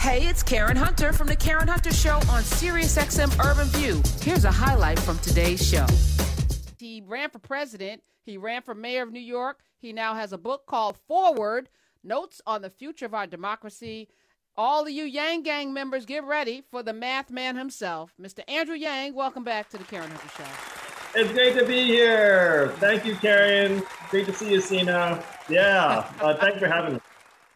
Hey, it's Karen Hunter from The Karen Hunter Show on SiriusXM Urban View. Here's a highlight from today's show. He ran for president, he ran for mayor of New York. He now has a book called Forward Notes on the Future of Our Democracy. All of you Yang Gang members, get ready for the math man himself, Mr. Andrew Yang. Welcome back to The Karen Hunter Show. It's great to be here. Thank you, Karen. Great to see you, Sina. Yeah, uh, thanks for having me.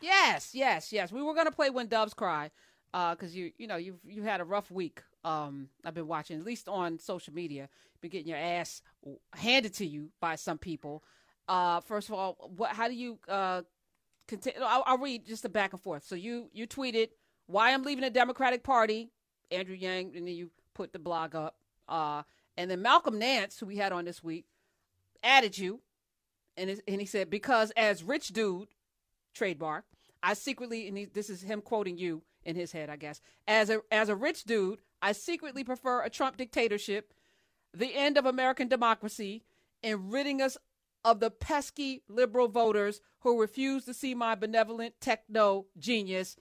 Yes, yes, yes. We were gonna play When Doves Cry, because uh, you, you know, you've you had a rough week. Um, I've been watching, at least on social media, been getting your ass handed to you by some people. Uh, first of all, what? How do you uh, continue? I'll, I'll read just the back and forth. So you you tweeted why I'm leaving the Democratic Party, Andrew Yang, and then you put the blog up. Uh, and then Malcolm Nance, who we had on this week, added you, and and he said because as rich dude, trademark, I secretly, and he, this is him quoting you in his head, I guess. As a as a rich dude, I secretly prefer a Trump dictatorship, the end of American democracy, and ridding us of the pesky liberal voters who refuse to see my benevolent techno genius!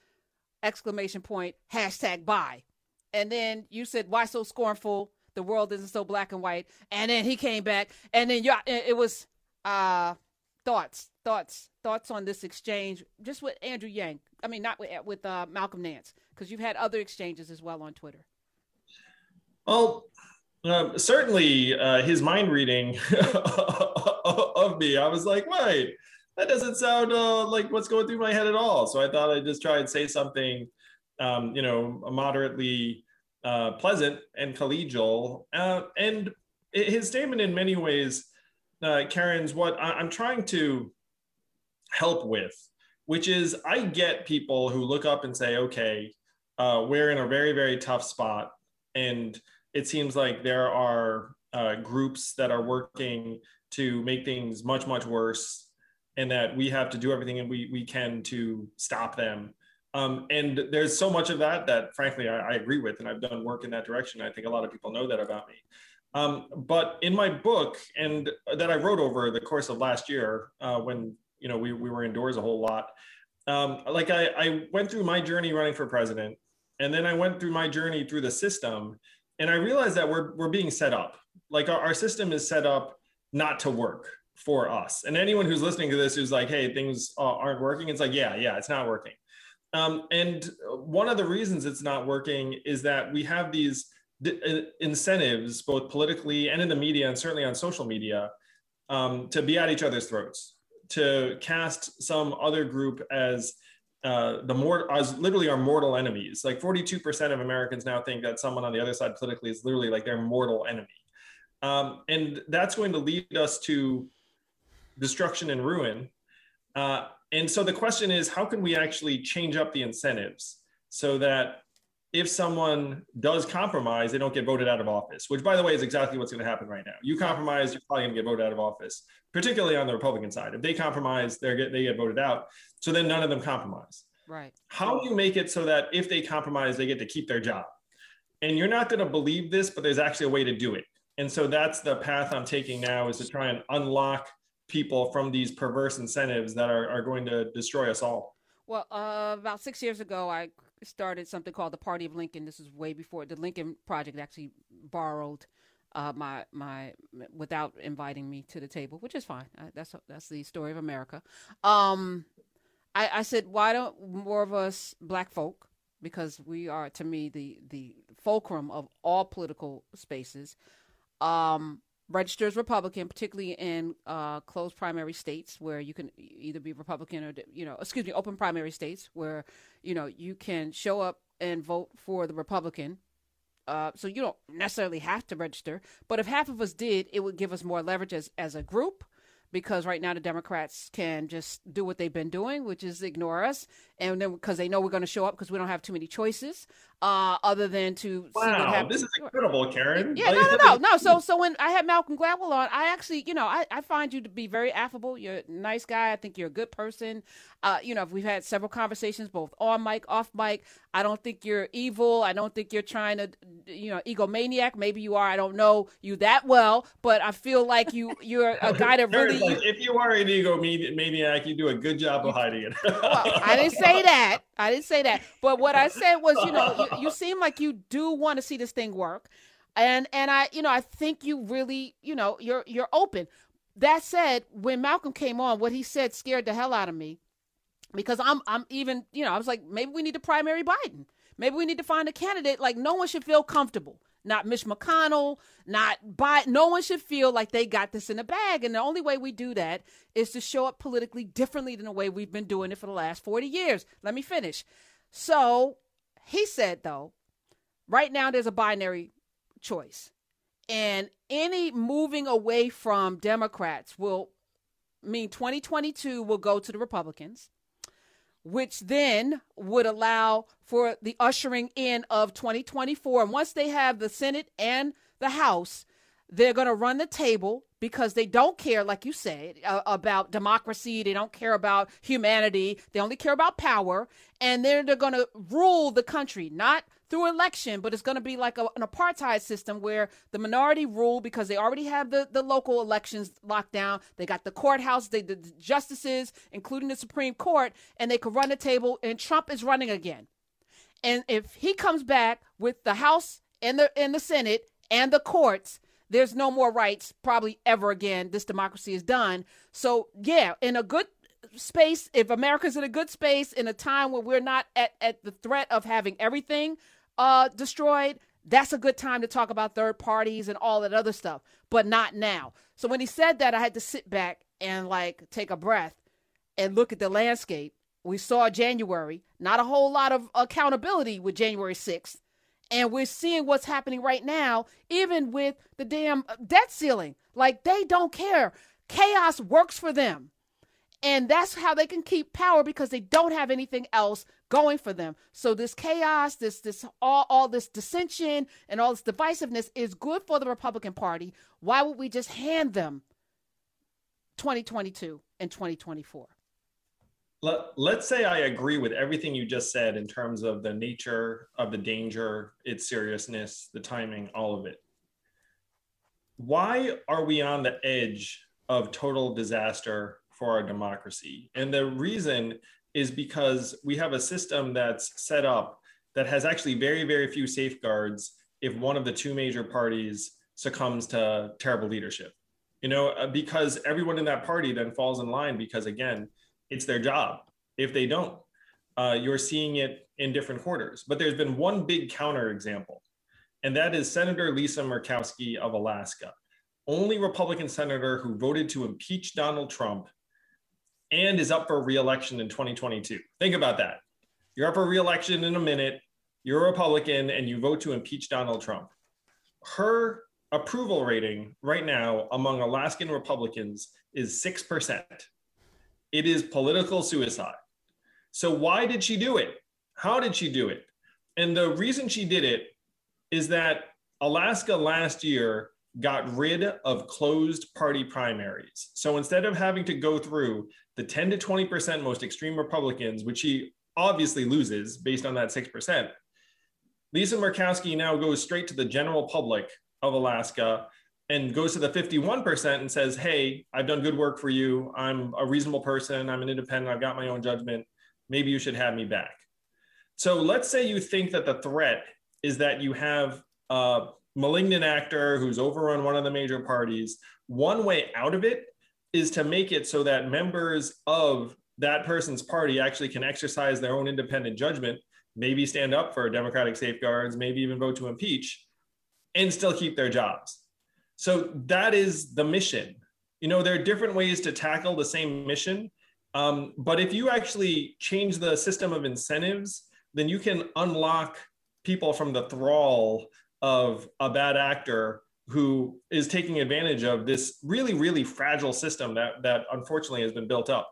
Exclamation point! Hashtag buy. And then you said, "Why so scornful? The world isn't so black and white." And then he came back, and then you, it was uh, thoughts, thoughts, thoughts on this exchange, just with Andrew Yang. I mean, not with, with uh, Malcolm Nance, because you've had other exchanges as well on Twitter. Well, uh, certainly uh, his mind reading of me, I was like, wait, that doesn't sound uh, like what's going through my head at all. So I thought I'd just try and say something, um, you know, moderately uh, pleasant and collegial. Uh, and his statement, in many ways, uh, Karen's what I- I'm trying to help with, which is I get people who look up and say, okay, uh, we're in a very, very tough spot. And it seems like there are uh, groups that are working to make things much, much worse, and that we have to do everything we, we can to stop them. Um, and there's so much of that that, frankly, I, I, agree with, and I've done work in that direction. I think a lot of people know that about me. Um, but in my book, and that I wrote over the course of last year, uh, when you know we, we were indoors a whole lot, um, like I, I went through my journey running for president, and then I went through my journey through the system, and I realized that we're we're being set up. Like our, our system is set up not to work for us. And anyone who's listening to this who's like, "Hey, things uh, aren't working," it's like, yeah, yeah, it's not working. Um, and one of the reasons it's not working is that we have these uh, incentives, both politically and in the media, and certainly on social media, um, to be at each other's throats, to cast some other group as uh, the more as literally our mortal enemies. Like 42% of Americans now think that someone on the other side politically is literally like their mortal enemy, um, and that's going to lead us to destruction and ruin. Uh, and so the question is, how can we actually change up the incentives so that if someone does compromise, they don't get voted out of office, which, by the way, is exactly what's going to happen right now. You compromise, you're probably going to get voted out of office, particularly on the Republican side. If they compromise, they get they get voted out. So then none of them compromise. Right. How do you make it so that if they compromise, they get to keep their job? And you're not going to believe this, but there's actually a way to do it. And so that's the path I'm taking now is to try and unlock people from these perverse incentives that are, are going to destroy us all. Well, uh, about six years ago, I started something called the Party of Lincoln. This is way before the Lincoln Project actually borrowed uh, my my without inviting me to the table, which is fine. Uh, that's that's the story of America. Um, I, I said, why don't more of us black folk, because we are to me the the fulcrum of all political spaces, um, register as Republican, particularly in uh, closed primary states where you can either be Republican or you know, excuse me, open primary states where you know you can show up and vote for the Republican. Uh, so you don't necessarily have to register, but if half of us did, it would give us more leverage as as a group because right now the Democrats can just do what they've been doing, which is ignore us, and then because they know we're going to show up because we don't have too many choices, uh, other than to wow, this is incredible, Karen. Yeah, no, no, no, no. So, so when I had Malcolm Gladwell on, I actually, you know, I, I find you to be very affable. You're a nice guy. I think you're a good person. Uh, you know, we've had several conversations, both on mic, off mic. I don't think you're evil. I don't think you're trying to you know egomaniac. Maybe you are. I don't know you that well, but I feel like you you're a guy that really. Like, if you are an egomaniac, you do a good job of hiding it. well, I didn't say that. I didn't say that. But what I said was, you know, you, you seem like you do want to see this thing work, and and I, you know, I think you really, you know, you're you're open. That said, when Malcolm came on, what he said scared the hell out of me because I'm I'm even you know I was like maybe we need to primary Biden. Maybe we need to find a candidate like no one should feel comfortable. Not Mitch McConnell, not Biden. No one should feel like they got this in the bag. And the only way we do that is to show up politically differently than the way we've been doing it for the last 40 years. Let me finish. So he said, though, right now there's a binary choice. And any moving away from Democrats will mean 2022 will go to the Republicans which then would allow for the ushering in of 2024. And once they have the Senate and the House, they're going to run the table because they don't care, like you said, uh, about democracy. They don't care about humanity. They only care about power. And they're, they're going to rule the country, not through election, but it's going to be like a, an apartheid system where the minority rule because they already have the, the local elections locked down. They got the courthouse, they, the justices, including the Supreme Court, and they could run the table, and Trump is running again. And if he comes back with the House and the and the Senate and the courts, there's no more rights probably ever again. This democracy is done. So yeah, in a good space, if America's in a good space in a time where we're not at, at the threat of having everything uh, destroyed, that's a good time to talk about third parties and all that other stuff, but not now. So when he said that, I had to sit back and like take a breath and look at the landscape. We saw January, not a whole lot of accountability with January 6th. And we're seeing what's happening right now, even with the damn uh, debt ceiling. Like they don't care. Chaos works for them. And that's how they can keep power because they don't have anything else going for them. So this chaos, this this all all this dissension and all this divisiveness is good for the Republican Party. Why would we just hand them 2022 and 2024? Let, let's say I agree with everything you just said in terms of the nature of the danger, its seriousness, the timing, all of it. Why are we on the edge of total disaster for our democracy. And the reason is because we have a system that's set up that has actually very, very few safeguards if one of the two major parties succumbs to terrible leadership. You know, uh, because everyone in that party then falls in line because, again, it's their job. If they don't, uh, you're seeing it in different quarters. But there's been one big counter example, and that is Senator Lisa Murkowski of Alaska, only Republican senator who voted to impeach Donald Trump and is up for reelection in 2022. Think about that. You're up for reelection in a minute, you're a Republican, and you vote to impeach Donald Trump. Her approval rating right now among Alaskan Republicans is 6%. It is political suicide. So, why did she do it? How did she do it? And the reason she did it is that Alaska last year got rid of closed party primaries. So instead of having to go through the 10 to 20% most extreme Republicans, which she obviously loses based on that 6%, Lisa Murkowski now goes straight to the general public of Alaska and goes to the 51% and says, Hey, I've done good work for you. I'm a reasonable person. I'm an independent. I've got my own judgment. Maybe you should have me back. So let's say you think that the threat is that you have a malignant actor who's overrun one of the major parties. One way out of it is to make it so that members of that person's party actually can exercise their own independent judgment, maybe stand up for democratic safeguards, maybe even vote to impeach, and still keep their jobs. So that is the mission. You know, there are different ways to tackle the same mission. Um, but if you actually change the system of incentives, then you can unlock people from the thrall of a bad actor who is taking advantage of this really, really fragile system that that unfortunately has been built up.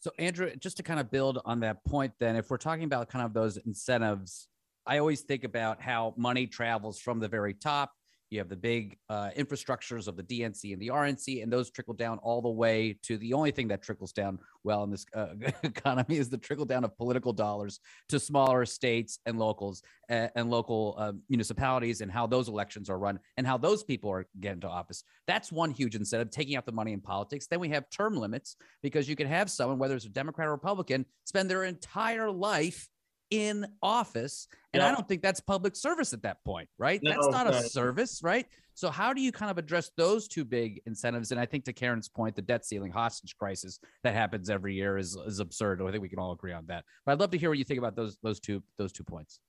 So, Andrew, just to kind of build on that point, then, if we're talking about kind of those incentives, I always think about how money travels from the very top you have the big uh, infrastructures of the DNC and the RNC, and those trickle down all the way to the only thing that trickles down well in this uh, economy is the trickle down of political dollars to smaller states and locals uh, and local uh, municipalities, and how those elections are run and how those people are get into office. That's one huge incentive, taking out the money in politics. Then we have term limits because you can have someone, whether it's a Democrat or Republican, spend their entire life in office. And yeah. I don't think that's public service at that point, right? No, that's not a service, right? So how do you kind of address those two big incentives? And I think to Karen's point, the debt ceiling hostage crisis that happens every year is, is absurd. I think we can all agree on that. But I'd love to hear what you think about those those two those two points.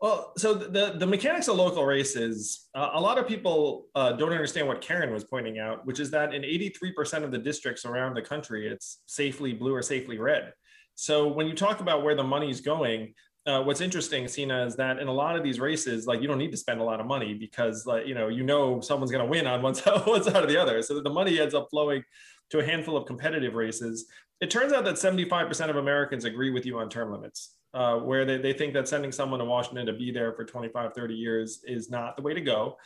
Well, so the the mechanics of local races, uh, a lot of people uh, don't understand what Karen was pointing out, which is that in 83% of the districts around the country, it's safely blue or safely red. So when you talk about where the money's going, uh, what's interesting, Sina, is that in a lot of these races, like you don't need to spend a lot of money because, like, you know, you know someone's going to win on one side, or the other. So the money ends up flowing to a handful of competitive races. It turns out that 75% of Americans agree with you on term limits, uh, where they, they think that sending someone to Washington to be there for 25, 30 years is not the way to go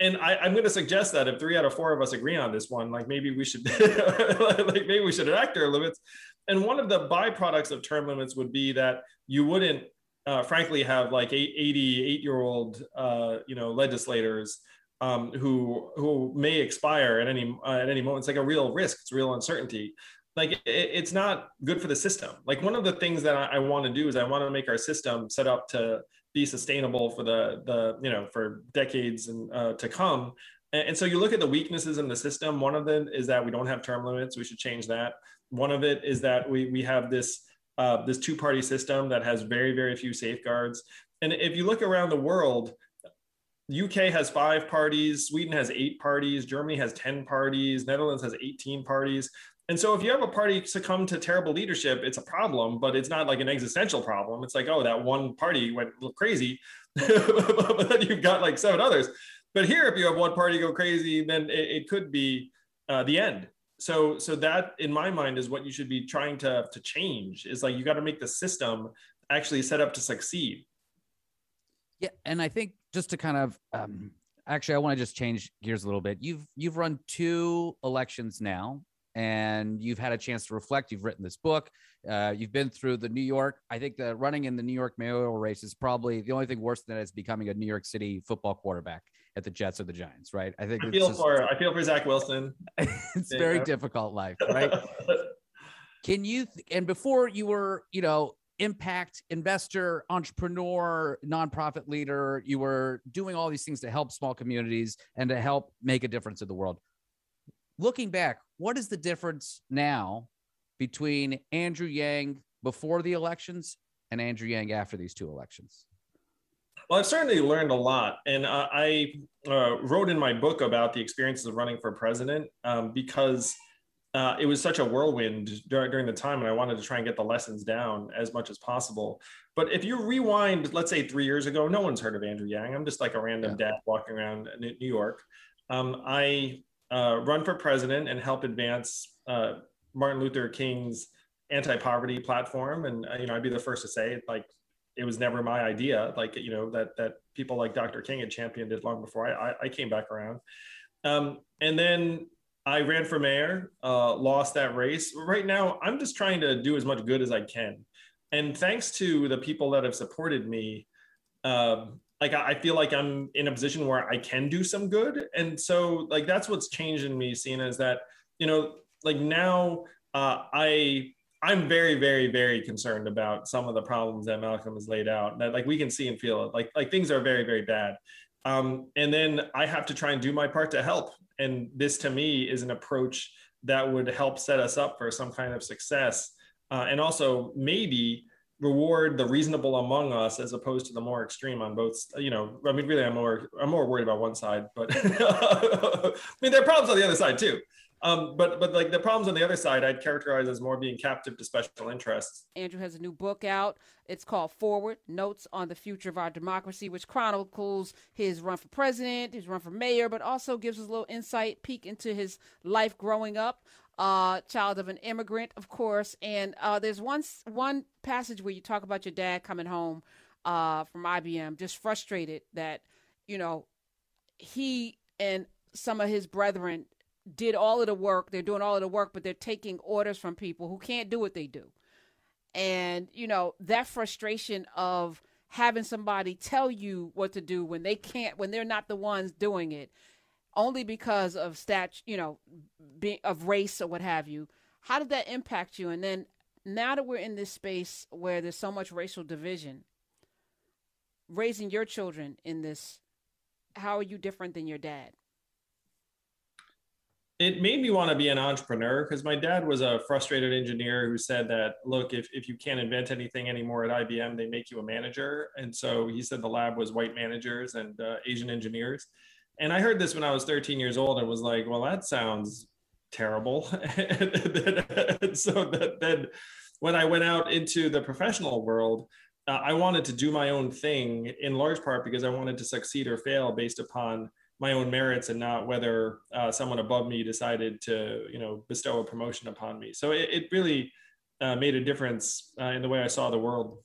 and I, am going to suggest that if three out of four of us agree on this one, like maybe we should, like maybe we should enact term limits. And one of the byproducts of term limits would be that you wouldn't, uh, frankly, have like 88 year old, uh, you know, legislators um, who who may expire at any uh, at any moment. It's like a real risk. It's real uncertainty. Like it, it's not good for the system. Like one of the things that I, I want to do is I want to make our system set up to be sustainable for the the you know for decades and uh, to come. And, and so you look at the weaknesses in the system. One of them is that we don't have term limits. We should change that. One of it is that we we have this uh, this two party system that has very very few safeguards. And if you look around the world, UK has five parties, Sweden has eight parties, Germany has 10 parties, Netherlands has 18 parties. And so if you have a party succumb to terrible leadership, it's a problem, but it's not like an existential problem. It's like, oh, that one party went crazy, but then you've got like seven others. But here, if you have one party go crazy, then it, it could be uh, the end. So, so that in my mind is what you should be trying to to change. Is like you got to make the system actually set up to succeed. Yeah, and I think just to kind of um, actually, I want to just change gears a little bit. You've you've run two elections now and you've had a chance to reflect. You've written this book. Uh, you've been through the New York. I think the running in the New York mayoral race is probably the only thing worse than that is becoming a New York City football quarterback at the Jets or the Giants, right? I think I feel just, for I feel for Zach Wilson. it's yeah. very difficult life, right? Can you and before you were, you know, impact investor, entrepreneur, nonprofit leader, you were doing all these things to help small communities and to help make a difference in the world looking back, what is the difference now between Andrew Yang before the elections and Andrew Yang after these two elections? Well, I've certainly learned a lot. And uh, I uh, wrote in my book about the experiences of running for president um, because uh, it was such a whirlwind during, during the time, and I wanted to try and get the lessons down as much as possible. But if you rewind, let's say three years ago, no one's heard of Andrew Yang. I'm just like a random yeah. dad walking around New York. Um, I uh, run for president and help advance uh, Martin Luther King's anti-poverty platform. And uh, you know, I'd be the first to say, it like, it was never my idea. Like, you know, that that people like Dr. King had championed it long before I, I came back around. Um, and then I ran for mayor, uh, lost that race. Right now, I'm just trying to do as much good as I can. And thanks to the people that have supported me, um, like I feel like I'm in a position where I can do some good. And so like that's what's changed in me, Sina, is that, you know, like now uh, I I'm very, very, very concerned about some of the problems that Malcolm has laid out. That like we can see and feel it. Like like things are very, very bad. Um, and then I have to try and do my part to help. And this to me is an approach that would help set us up for some kind of success. Uh, and also maybe reward the reasonable among us as opposed to the more extreme on both you know i mean really i'm more i'm more worried about one side but i mean there are problems on the other side too um, but but like the problems on the other side i'd characterize as more being captive to special interests. Andrew has a new book out. It's called forward notes on the future of our democracy which chronicles his run for president his run for mayor but also gives us a little insight peek into his life growing up. Uh, child of an immigrant, of course. And uh, there's one one passage where you talk about your dad coming home uh, from IBM, just frustrated that you know he and some of his brethren did all of the work. They're doing all of the work, but they're taking orders from people who can't do what they do. And, you know, that frustration of having somebody tell you what to do when they can't, when they're not the ones doing it, only because of stat, you know, be, of race or what have you. How did that impact you? And then now that we're in this space where there's so much racial division, raising your children in this, how are you different than your dad? It made me want to be an entrepreneur because my dad was a frustrated engineer who said that look if, if you can't invent anything anymore at ibm they make you a manager. And so he said the lab was white managers and uh, asian engineers. And i heard this when i was 13 years old and was like well that sounds terrible. And so that, then when i went out into the professional world uh, i wanted to do my own thing in large part because i wanted to succeed or fail based upon my own merits and not whether uh, someone above me decided to you know bestow a promotion upon me so it, it really uh, made a difference uh, in the way i saw the world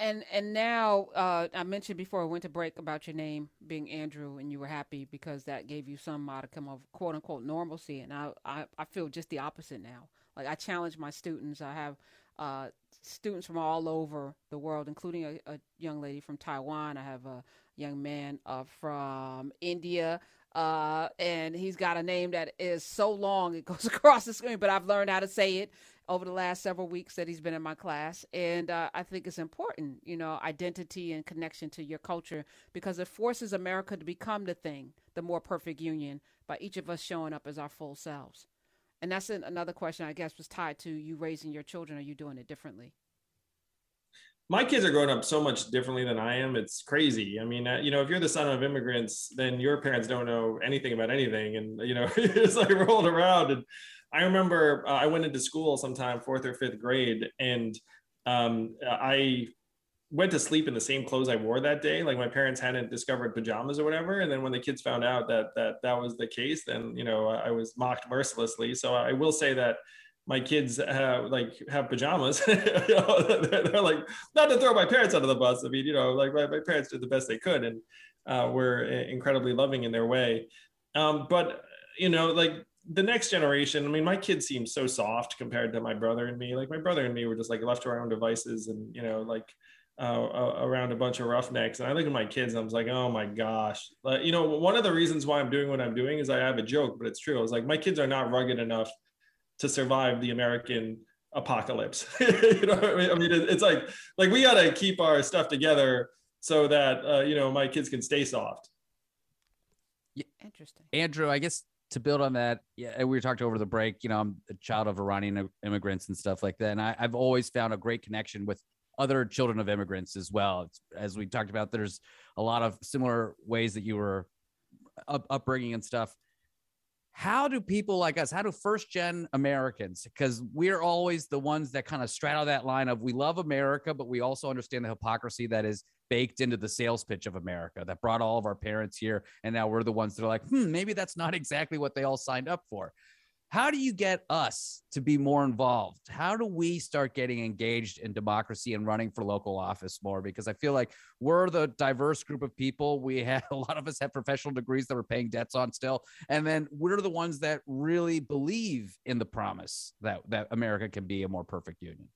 and and now uh, I mentioned before I went to break about your name being Andrew, and you were happy because that gave you some modicum of quote unquote normalcy. And I, I, I feel just the opposite now. Like I challenge my students. I have uh, students from all over the world, including a, a, young lady from Taiwan. I have a young man uh, from India. Uh, and he's got a name that is so long it goes across the screen, but I've learned how to say it over the last several weeks that he's been in my class. And uh, I think it's important, you know, identity and connection to your culture because it forces America to become the thing, the more perfect union, by each of us showing up as our full selves. And that's another question, I guess, was tied to you raising your children. Are you doing it differently? My kids are growing up so much differently than I am. It's crazy. I mean, uh, you know, if you're the son of immigrants, then your parents don't know anything about anything, and you know, it's like rolled around. And I remember uh, I went into school sometime fourth or fifth grade, and um, I went to sleep in the same clothes I wore that day. Like my parents hadn't discovered pajamas or whatever. And then when the kids found out that that that was the case, then you know I was mocked mercilessly. So I will say that my kids have like have pajamas. they're, they're, like not to throw my parents under the bus. I mean, you know, like my, my parents did the best they could and uh, were incredibly loving in their way. Um, but you know, like the next generation, I mean, my kids seem so soft compared to my brother and me. Like my brother and me were just like left to our own devices and you know, like uh, around a bunch of roughnecks. And I look at my kids, and I was like, oh my gosh. Like, you know, one of the reasons why I'm doing what I'm doing is I have a joke, but it's true. I was like, my kids are not rugged enough to survive the American apocalypse. you know, I mean, I mean, it's like like we got to keep our stuff together so that uh, you know my kids can stay soft. Yeah, interesting. Andrew, I guess to build on that, yeah, we were talking over the break. You know, I'm a child of Iranian immigrants and stuff like that, and I, have always found a great connection with other children of immigrants as well. It's, as we talked about, there's a lot of similar ways that you were up, upbringing and stuff how do people like us, how do first gen Americans, because we're always the ones that kind of straddle that line of we love America, but we also understand the hypocrisy that is baked into the sales pitch of America that brought all of our parents here. And now we're the ones that are like, hmm, maybe that's not exactly what they all signed up for how do you get us to be more involved? How do we start getting engaged in democracy and running for local office more? Because I feel like we're the diverse group of people. We have a lot of us have professional degrees that we're paying debts on still. And then we're the ones that really believe in the promise that, that America can be a more perfect union.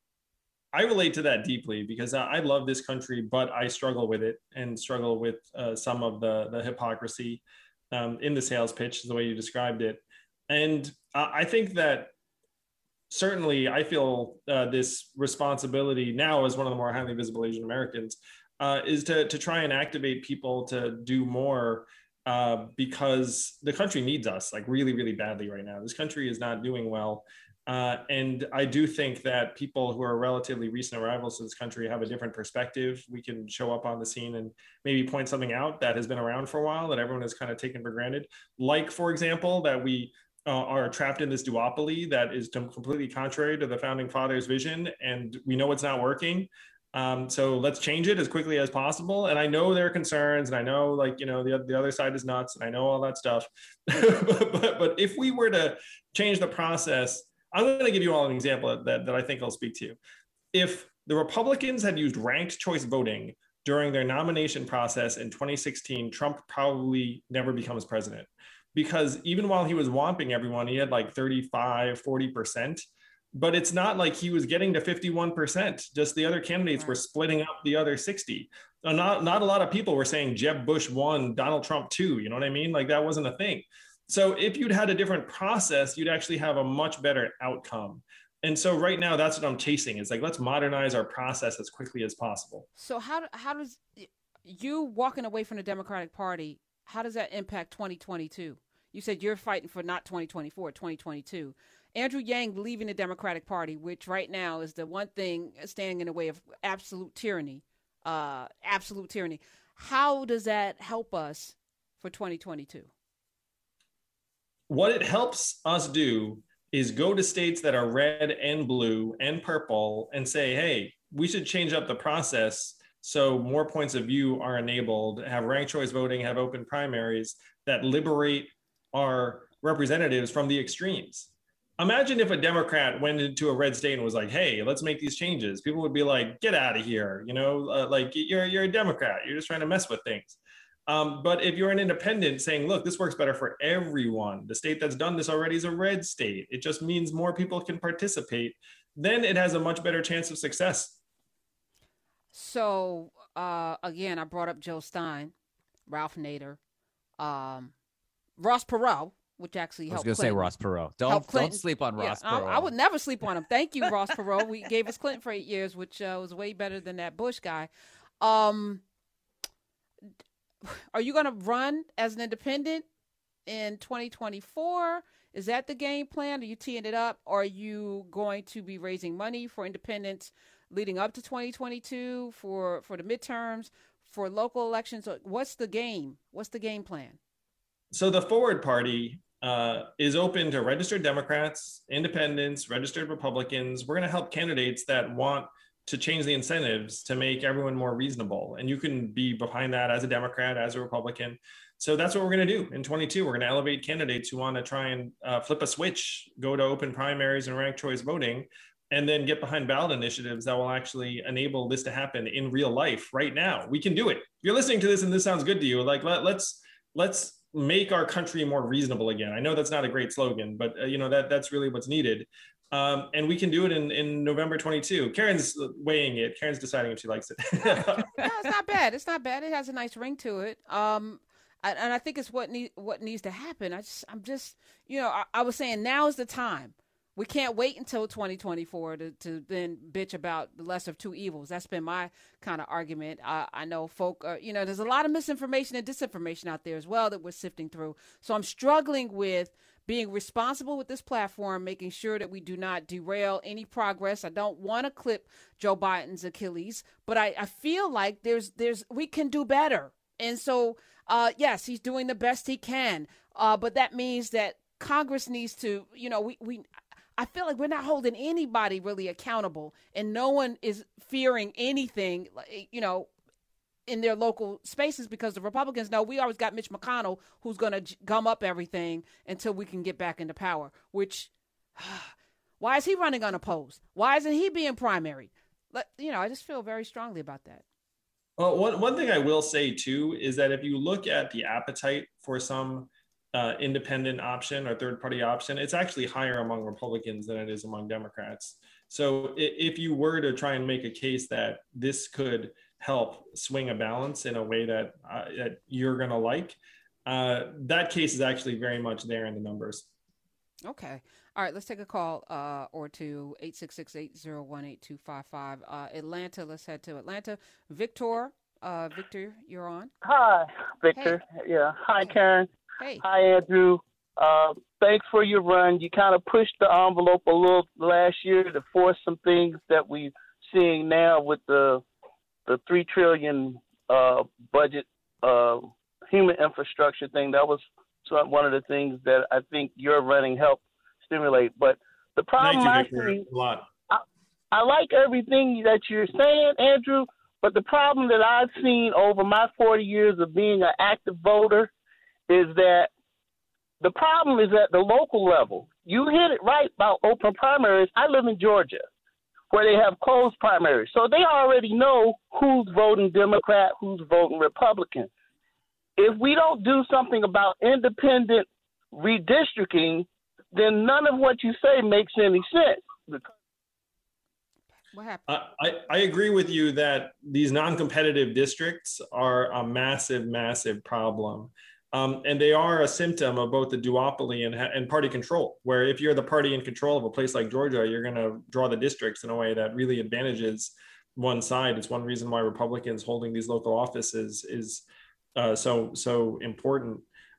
I relate to that deeply because I love this country, but I struggle with it and struggle with uh, some of the, the hypocrisy um, in the sales pitch, the way you described it. And I think that certainly I feel uh, this responsibility now as one of the more highly visible Asian Americans uh, is to, to try and activate people to do more uh, because the country needs us like really, really badly right now. This country is not doing well. Uh, and I do think that people who are relatively recent arrivals to this country have a different perspective. We can show up on the scene and maybe point something out that has been around for a while that everyone has kind of taken for granted. Like, for example, that we uh, are trapped in this duopoly that is completely contrary to the founding fathers' vision, and we know it's not working. Um, so let's change it as quickly as possible. And I know there are concerns, and I know like you know the, the other side is nuts, and I know all that stuff. but, but, but if we were to change the process, I'm going to give you all an example that, that I think I'll speak to. If the Republicans had used ranked choice voting during their nomination process in 2016, Trump probably never becomes president. Because even while he was womping everyone, he had like 35, 40%. But it's not like he was getting to 51%. Just the other candidates were splitting up the other 60. Uh, not, not a lot of people were saying Jeb Bush won, Donald Trump two. You know what I mean? Like that wasn't a thing. So if you'd had a different process, you'd actually have a much better outcome and so right now that's what i'm chasing it's like let's modernize our process as quickly as possible so how, how does you walking away from the democratic party how does that impact 2022 you said you're fighting for not 2024 2022 andrew yang leaving the democratic party which right now is the one thing standing in the way of absolute tyranny uh, absolute tyranny. How does that help us for 2022 what it helps us do is go to states that are red and blue and purple and say, hey, we should change up the process so more points of view are enabled, have ranked choice voting, have open primaries that liberate our representatives from the extremes. Imagine if a Democrat went into a red state and was like, "Hey, let's make these changes." People would be like, "Get out of here!" You know, uh, like you're you're a Democrat. You're just trying to mess with things. Um, but if you're an independent saying, look, this works better for everyone, the state that's done this already is a red state. It just means more people can participate. Then it has a much better chance of success. So, uh, again, I brought up Jill Stein, Ralph Nader, um, Ross Perot, which actually helped. I was going to say Ross Perot. Don't, don't sleep on Ross yeah, Perot. I, I, would never sleep on him. Thank you, Ross Perot. We gave us Clinton for eight years, which uh, was way better than that Bush guy. Um, are you going to run as an independent in 2024? Is that the game plan? Are you teeing it up? Are you going to be raising money for independents leading up to 2022 for for the midterms, for local elections? What's the game? What's the game plan? So the Forward Party uh, is open to registered Democrats, independents, registered Republicans. We're going to help candidates that want to change the incentives to make everyone more reasonable. And you can be behind that as a Democrat, as a Republican. So that's what we're going to do in 22. We're going to elevate candidates who want to try and uh, flip a switch, go to open primaries and ranked choice voting, and then get behind ballot initiatives that will actually enable this to happen in real life right now. We can do it. If you're listening to this and this sounds good to you, like let, let's let's make our country more reasonable again. I know that's not a great slogan, but uh, you know that that's really what's needed. Um, and we can do it in, in November 22. Karen's weighing it. Karen's deciding if she likes it. no, it's not bad. It's not bad. It has a nice ring to it. Um, and I think it's what need what needs to happen. I just, I'm just, you know, I, I was saying now is the time. We can't wait until 2024 to, to then bitch about the lesser of two evils. That's been my kind of argument. I, I know folk, are, you know, there's a lot of misinformation and disinformation out there as well that we're sifting through. So I'm struggling with being responsible with this platform, making sure that we do not derail any progress. I don't want to clip Joe Biden's Achilles, but I, I feel like there's there's we can do better. And so uh, yes, he's doing the best he can. Uh, but that means that Congress needs to, you know, we, we I feel like we're not holding anybody really accountable and no one is fearing anything, eh, you know, in their local spaces because the Republicans know we always got Mitch McConnell who's going to gum up everything until we can get back into power. Which, why is he running unopposed? Why isn't he being primary? You know, I just feel very strongly about that. Well, one, one thing I will say too is that if you look at the appetite for some uh, independent option or third party option, it's actually higher among Republicans than it is among Democrats. So if you were to try and make a case that this could help swing a balance in a way that, uh, that you're going to like, uh, that case is actually very much there in the numbers. Okay. All right, let's take a call uh, or two, 866-801-8255. Uh, Atlanta, let's head to Atlanta. Victor, uh, Victor, you're on. Hi, Victor. Hey. Yeah. Hi, Karen. Hey. Hi, Andrew. Uh, thanks for your run. You kind of pushed the envelope a little last year to force some things that we're seeing now with the the three trillion uh, budget uh, human infrastructure thing. That was one of the things that I think your running helped stimulate. But the problem Thank you, I see, a lot. I, I like everything that you're saying, Andrew. But the problem that I've seen over my 40 years of being an active voter is that the problem is at the local level. You hit it right about open primaries. I live in Georgia where they have closed primaries. So they already know who's voting Democrat, who's voting Republican. If we don't do something about independent redistricting, then none of what you say makes any sense. What happened? I, I, I agree with you that these non-competitive districts are a massive, massive problem. Um, and they are a symptom of both the duopoly and, and party control, where if you're the party in control of a place like Georgia, you're going to draw the districts in a way that really advantages one side. It's one reason why Republicans holding these local offices is uh, so so important.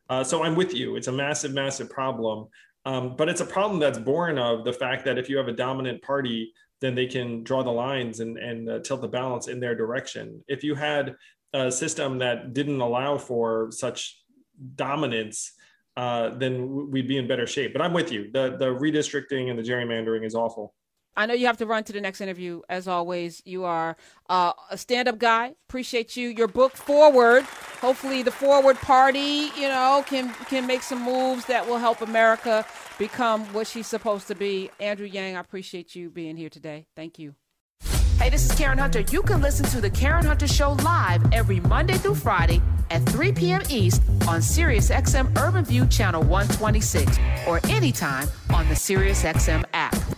Uh, so I'm with you. It's a massive, massive problem, um, but it's a problem that's born of the fact that if you have a dominant party, then they can draw the lines and and uh, tilt the balance in their direction. If you had a system that didn't allow for such dominance, uh, then we'd be in better shape. But I'm with you. The the redistricting and the gerrymandering is awful. I know you have to run to the next interview. As always, you are uh, a stand-up guy. Appreciate you. Your book, Forward. Hopefully, the Forward Party, you know, can can make some moves that will help America become what she's supposed to be. Andrew Yang, I appreciate you being here today. Thank you. Hey, this is Karen Hunter. You can listen to the Karen Hunter Show live every Monday through Friday at 3 p.m. East on SiriusXM Urban View Channel 126 or anytime on the SiriusXM app.